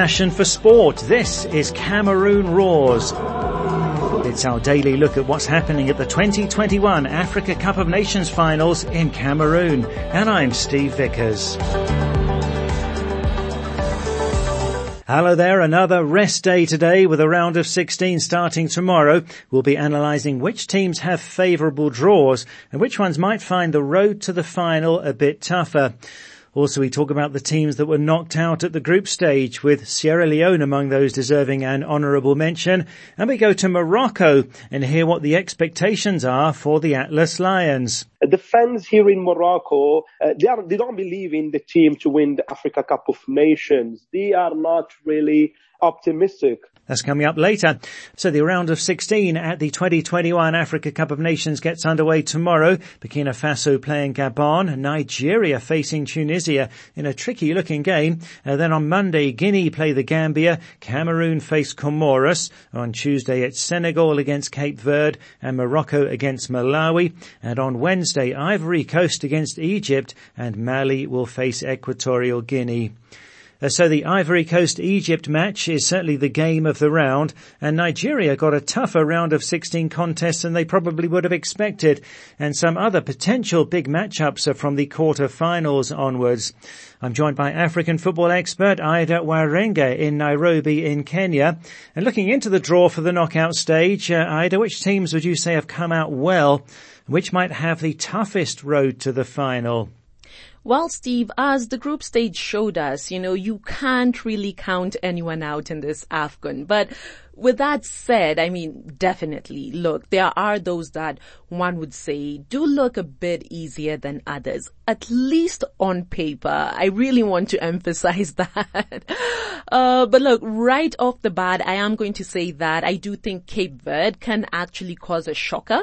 passion for sport. This is Cameroon Roars. It's our daily look at what's happening at the 2021 Africa Cup of Nations finals in Cameroon. And I'm Steve Vickers. Hello there, another rest day today with a round of 16 starting tomorrow. We'll be analysing which teams have favourable draws and which ones might find the road to the final a bit tougher. Also, we talk about the teams that were knocked out at the group stage with Sierra Leone among those deserving an honourable mention. And we go to Morocco and hear what the expectations are for the Atlas Lions. The fans here in Morocco, uh, they, are, they don't believe in the team to win the Africa Cup of Nations. They are not really optimistic. That's coming up later. So the round of 16 at the 2021 Africa Cup of Nations gets underway tomorrow. Burkina Faso playing Gabon, Nigeria facing Tunisia in a tricky looking game. Uh, then on Monday, Guinea play the Gambia, Cameroon face Comoros. On Tuesday, it's Senegal against Cape Verde and Morocco against Malawi. And on Wednesday, Ivory Coast against Egypt and Mali will face Equatorial Guinea. Uh, so the Ivory Coast Egypt match is certainly the game of the round, and Nigeria got a tougher round of 16 contests than they probably would have expected, and some other potential big matchups are from the quarter-finals onwards. I'm joined by African football expert Ida Warenge in Nairobi in Kenya. And looking into the draw for the knockout stage, uh, Ida, which teams would you say have come out well? Which might have the toughest road to the final? Well, Steve, as the group stage showed us, you know, you can't really count anyone out in this AFCON. But with that said, I mean, definitely, look, there are those that one would say do look a bit easier than others, at least on paper. I really want to emphasize that. Uh, but look, right off the bat, I am going to say that I do think Cape Verde can actually cause a shocker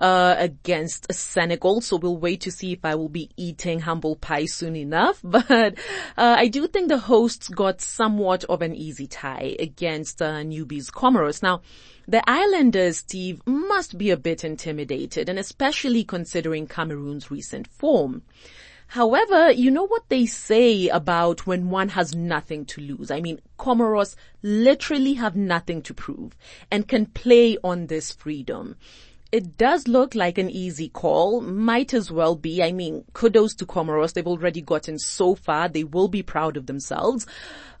uh, against Senegal. So we'll wait to see if I will be eating humble pie soon enough. But uh, I do think the hosts got somewhat of an easy tie against uh, newbies Comoros. Now, the Islanders, Steve, must be a bit intimidated, and especially considering Cameroon's recent form. However, you know what they say about when one has nothing to lose. I mean, Comoros literally have nothing to prove and can play on this freedom it does look like an easy call. Might as well be. I mean, kudos to Comoros. They've already gotten so far. They will be proud of themselves.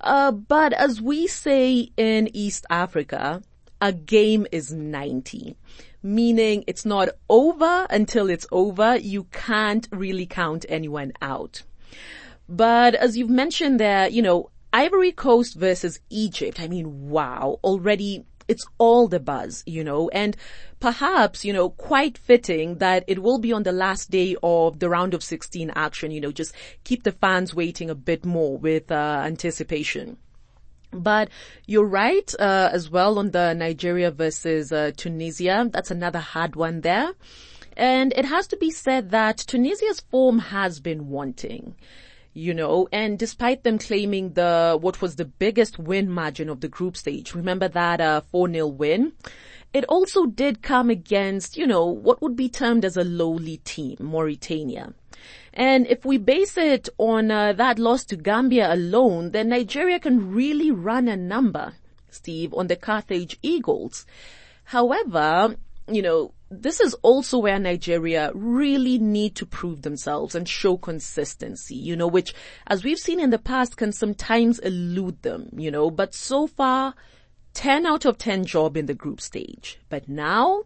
Uh, but as we say in East Africa, a game is 90. Meaning it's not over until it's over. You can't really count anyone out. But as you've mentioned there, you know, Ivory Coast versus Egypt. I mean, wow. Already it's all the buzz, you know, and perhaps, you know, quite fitting that it will be on the last day of the round of 16 action, you know, just keep the fans waiting a bit more with uh, anticipation. But you're right uh, as well on the Nigeria versus uh, Tunisia. That's another hard one there. And it has to be said that Tunisia's form has been wanting you know, and despite them claiming the, what was the biggest win margin of the group stage, remember that, uh, 4-0 win? It also did come against, you know, what would be termed as a lowly team, Mauritania. And if we base it on uh, that loss to Gambia alone, then Nigeria can really run a number, Steve, on the Carthage Eagles. However, you know, this is also where Nigeria really need to prove themselves and show consistency, you know, which as we've seen in the past can sometimes elude them, you know, but so far 10 out of 10 job in the group stage. But now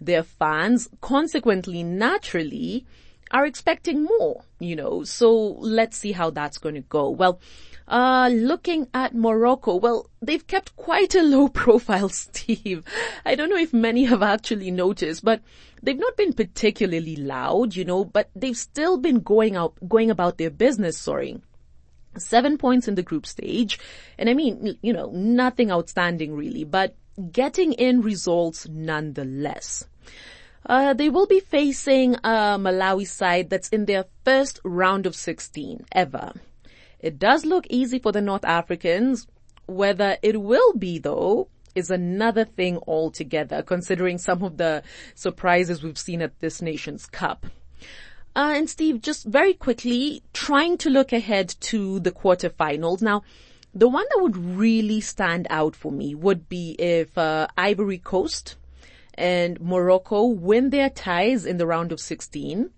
their fans consequently naturally are expecting more, you know, so let's see how that's going to go. Well, uh, looking at Morocco, well, they've kept quite a low profile, Steve. I don't know if many have actually noticed, but they've not been particularly loud, you know, but they've still been going out, going about their business, sorry. Seven points in the group stage. And I mean, you know, nothing outstanding really, but getting in results nonetheless. Uh, they will be facing a Malawi side that's in their first round of 16 ever. It does look easy for the North Africans. Whether it will be though is another thing altogether, considering some of the surprises we've seen at this nation's cup. Uh, and Steve, just very quickly, trying to look ahead to the quarterfinals. Now, The one that would really stand out for me would be if uh, Ivory Coast and Morocco win their ties in the round of 16,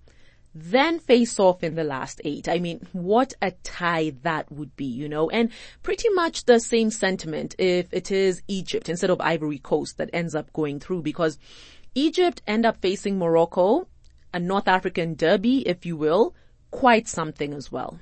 then face off in the last eight. I mean, what a tie that would be, you know, and pretty much the same sentiment if it is Egypt instead of Ivory Coast that ends up going through because Egypt end up facing Morocco, a North African derby, if you will, quite something as well.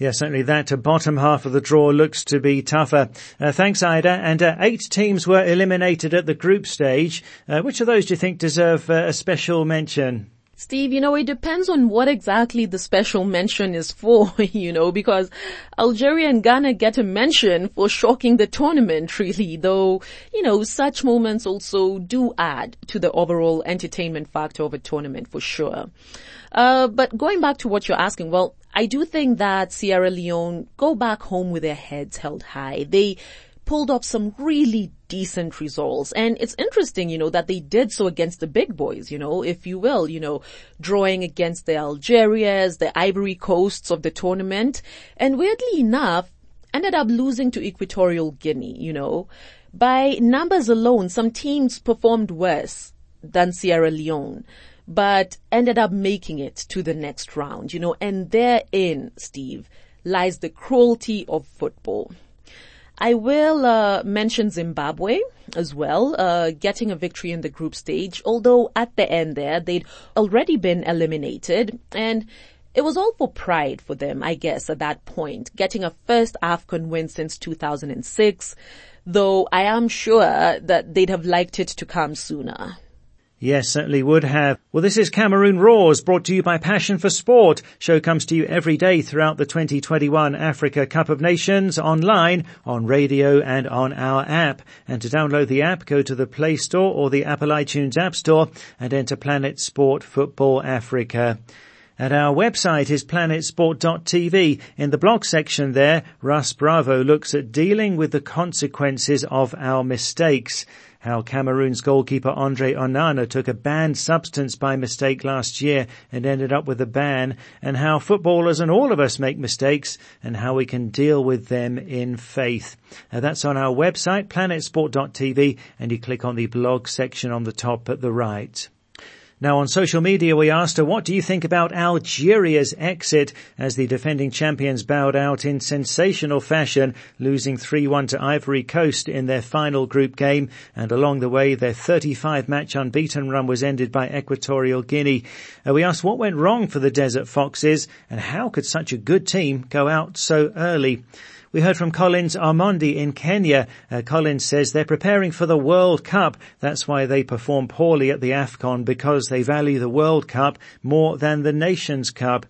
Yeah, certainly that bottom half of the draw looks to be tougher. Uh, thanks, Ida. And uh, eight teams were eliminated at the group stage. Uh, which of those do you think deserve uh, a special mention? Steve, you know, it depends on what exactly the special mention is for, you know, because Algeria and Ghana get a mention for shocking the tournament, really, though, you know, such moments also do add to the overall entertainment factor of a tournament for sure. Uh, but going back to what you're asking, well, I do think that Sierra Leone go back home with their heads held high. They pulled off some really decent results. And it's interesting, you know, that they did so against the big boys, you know, if you will, you know, drawing against the Algerias, the Ivory Coasts of the tournament. And weirdly enough, ended up losing to Equatorial Guinea, you know. By numbers alone, some teams performed worse than Sierra Leone but ended up making it to the next round, you know, and therein, Steve, lies the cruelty of football. I will uh, mention Zimbabwe as well, uh, getting a victory in the group stage, although at the end there, they'd already been eliminated and it was all for pride for them, I guess, at that point, getting a first AFCON win since 2006, though I am sure that they'd have liked it to come sooner. Yes, certainly would have. Well, this is Cameroon Roars, brought to you by Passion for Sport. Show comes to you every day throughout the 2021 Africa Cup of Nations, online, on radio and on our app. And to download the app, go to the Play Store or the Apple iTunes App Store and enter Planet Sport Football Africa. At our website is planetsport.tv. In the blog section there, Russ Bravo looks at dealing with the consequences of our mistakes how Cameroon's goalkeeper Andre Onana took a banned substance by mistake last year and ended up with a ban, and how footballers and all of us make mistakes and how we can deal with them in faith. Now that's on our website, planetsport.tv, and you click on the blog section on the top at the right. Now on social media we asked her, what do you think about Algeria's exit as the defending champions bowed out in sensational fashion, losing 3-1 to Ivory Coast in their final group game and along the way their 35 match unbeaten run was ended by Equatorial Guinea. Uh, we asked what went wrong for the Desert Foxes and how could such a good team go out so early? We heard from Collins Armondi in Kenya. Uh, Collins says they're preparing for the World Cup. That's why they perform poorly at the AFCON because they value the World Cup more than the Nations Cup.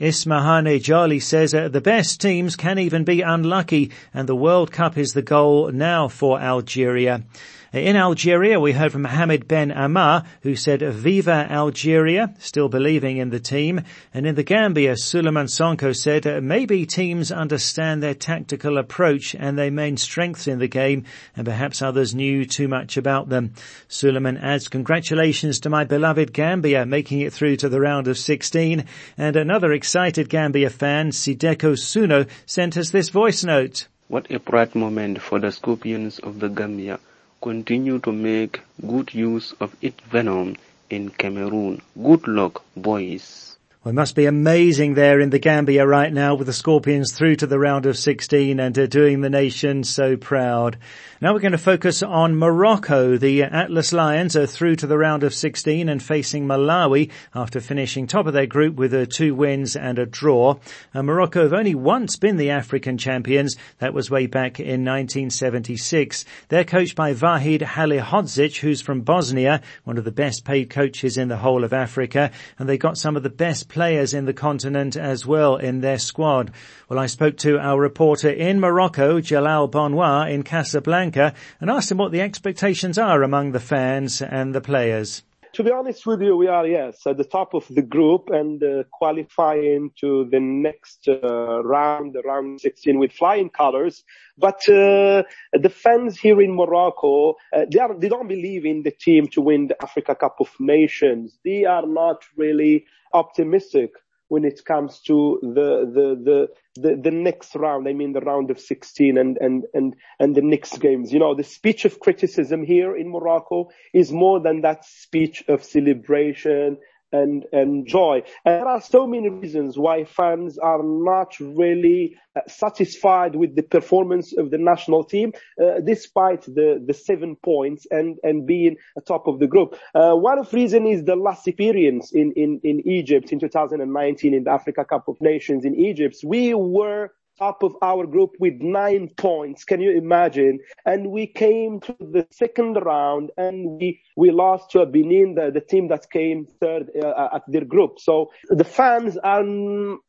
Ismahane Jali says uh, the best teams can even be unlucky and the World Cup is the goal now for Algeria. In Algeria, we heard from Mohamed Ben Amar, who said, Viva Algeria, still believing in the team. And in the Gambia, Suleiman Sonko said, maybe teams understand their tactical approach and their main strengths in the game, and perhaps others knew too much about them. Suleiman adds, congratulations to my beloved Gambia, making it through to the round of 16. And another excited Gambia fan, Sideko Suno, sent us this voice note. What a bright moment for the Scorpions of the Gambia continue to make good use of its venom in Cameroon. Good luck, boys. Well, it must be amazing there in the Gambia right now with the Scorpions through to the round of 16 and uh, doing the nation so proud. Now we're going to focus on Morocco. The Atlas Lions are through to the round of 16 and facing Malawi after finishing top of their group with uh, two wins and a draw. Uh, Morocco have only once been the African champions. That was way back in 1976. They're coached by Vahid Halilhodžić, who's from Bosnia, one of the best paid coaches in the whole of Africa, and they got some of the best players in the continent as well in their squad. Well, I spoke to our reporter in Morocco, Jalal Bonnoir in Casablanca, and asked him what the expectations are among the fans and the players. To be honest with you, we are, yes, at the top of the group and uh, qualifying to the next uh, round, round 16 with flying colors. But uh, the fans here in Morocco, uh, they, are, they don't believe in the team to win the Africa Cup of Nations. They are not really optimistic when it comes to the the the the, next round. I mean, the round of 16 and and and and the next games. You know, the speech of criticism here in Morocco is more than that speech of celebration and, and joy. And there are so many reasons why fans are not really uh, satisfied with the performance of the national team, uh, despite the, the seven points and, and being top of the group. Uh, one of reason is the last experience in, in, in Egypt in 2019 in the Africa Cup of Nations in Egypt. We were top of our group with nine points. Can you imagine? And we came to the second round and we, we lost to Benin, the, the team that came third uh, at their group. So the fans are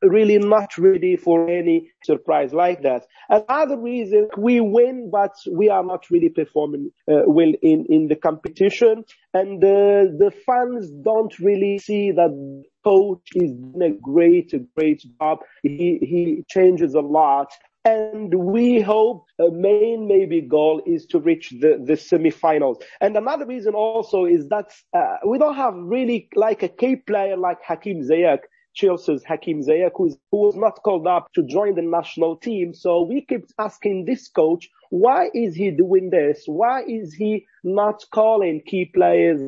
really not ready for any surprise like that. Another reason we win, but we are not really performing uh, well in, in the competition. And uh, the fans don't really see that coach is doing a great, great job. He, he changes a lot. And we hope a main maybe goal is to reach the, the semifinals. And another reason also is that uh, we don't have really like a key player like Hakim Ziyech Chelsea's Hakim Ziyech, who, who was not called up to join the national team. So we kept asking this coach, why is he doing this? Why is he not calling key players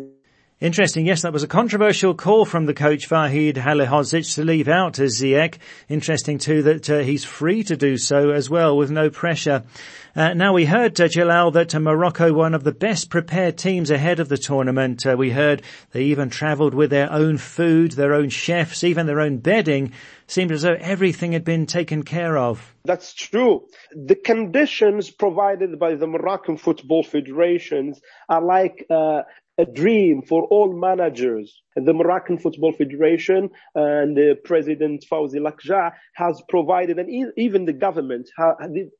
Interesting. Yes, that was a controversial call from the coach Vahid Halilhodžić to leave out Ziyech. Interesting too that uh, he's free to do so as well with no pressure. Uh, now we heard, uh, Jalal, that uh, Morocco, one of the best prepared teams ahead of the tournament. Uh, we heard they even travelled with their own food, their own chefs, even their own bedding. Seemed as though everything had been taken care of. That's true. The conditions provided by the Moroccan Football Federations are like uh, a dream for all managers. The Moroccan Football Federation and the President Fouzi Lekjaa has provided, and even the government,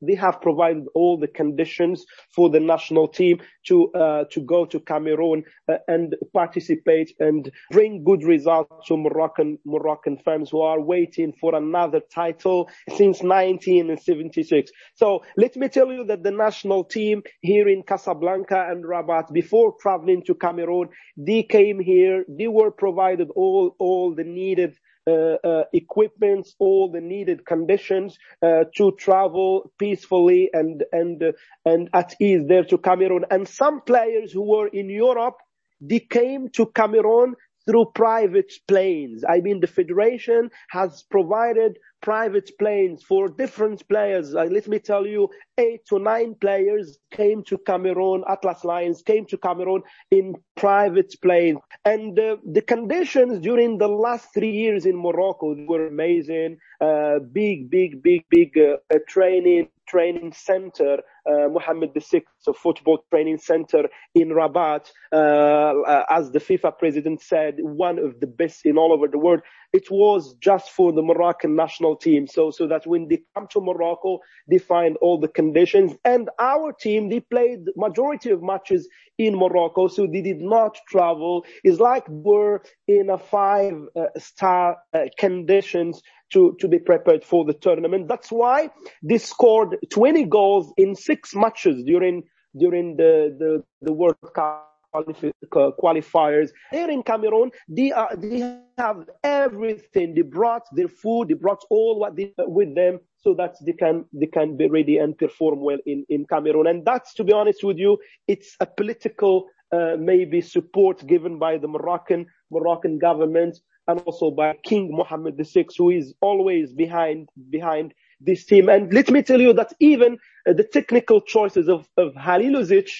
they have provided all the conditions for the national team to uh, to go to Cameroon uh, and participate and bring good results to Moroccan Moroccan fans who are waiting for another title since 1976. So let me tell you that the national team here in Casablanca and Rabat, before traveling to Cameroon. They came here. They were provided all, all the needed uh, uh, equipments, all the needed conditions uh, to travel peacefully and and uh, and at ease there to Cameroon. And some players who were in Europe, they came to Cameroon through private planes. I mean, the federation has provided private planes for different players. Uh, let me tell you, eight to nine players came to Cameroon, Atlas Lions came to Cameroon in private planes. And uh, the conditions during the last three years in Morocco were amazing. Uh, big, big, big, big uh, training, training center uh, Mohammed VI football training center in Rabat, uh, uh, as the FIFA president said, one of the best in all over the world. It was just for the Moroccan national team. So, so that when they come to Morocco, they find all the conditions. And our team, they played majority of matches in Morocco, so they did not travel. It's like we're in a five uh, star uh, conditions to, to be prepared for the tournament. That's why they scored 20 goals in six matches during, during the, the, the World Cup qualifiers. Here in Cameroon, they are, they have everything. They brought their food, they brought all what they with them so that they can, they can be ready and perform well in, in Cameroon. And that's, to be honest with you, it's a political, uh, maybe support given by the Moroccan, Moroccan government and also by King Mohammed VI, who is always behind, behind this team. And let me tell you that even uh, the technical choices of, of Halilhodžić,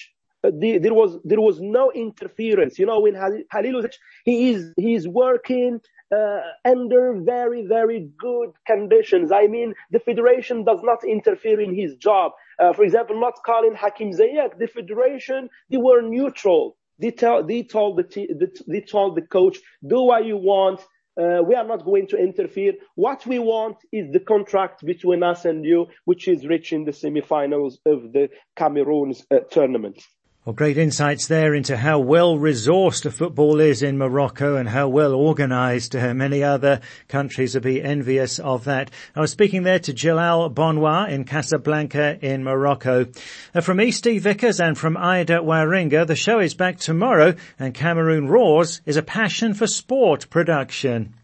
uh, the, there was there was no interference. You know, when Halilhodžić, he is he is working uh, under very very good conditions. I mean, the federation does not interfere in his job. Uh, for example, not calling Hakim Ziyech, the federation they were neutral. They, tell, they told the, they told the coach, do what you want. Uh, we are not going to interfere. What we want is the contract between us and you, which is reaching the semifinals of the Cameroon's uh, tournament. Well, great insights there into how well resourced football is in Morocco and how well organised uh, many other countries would be envious of that. I was speaking there to Jalal Bonwa in Casablanca in Morocco. Uh, from me, Vickers and from Ida Waringa, the show is back tomorrow and Cameroon Roars is a passion for sport production.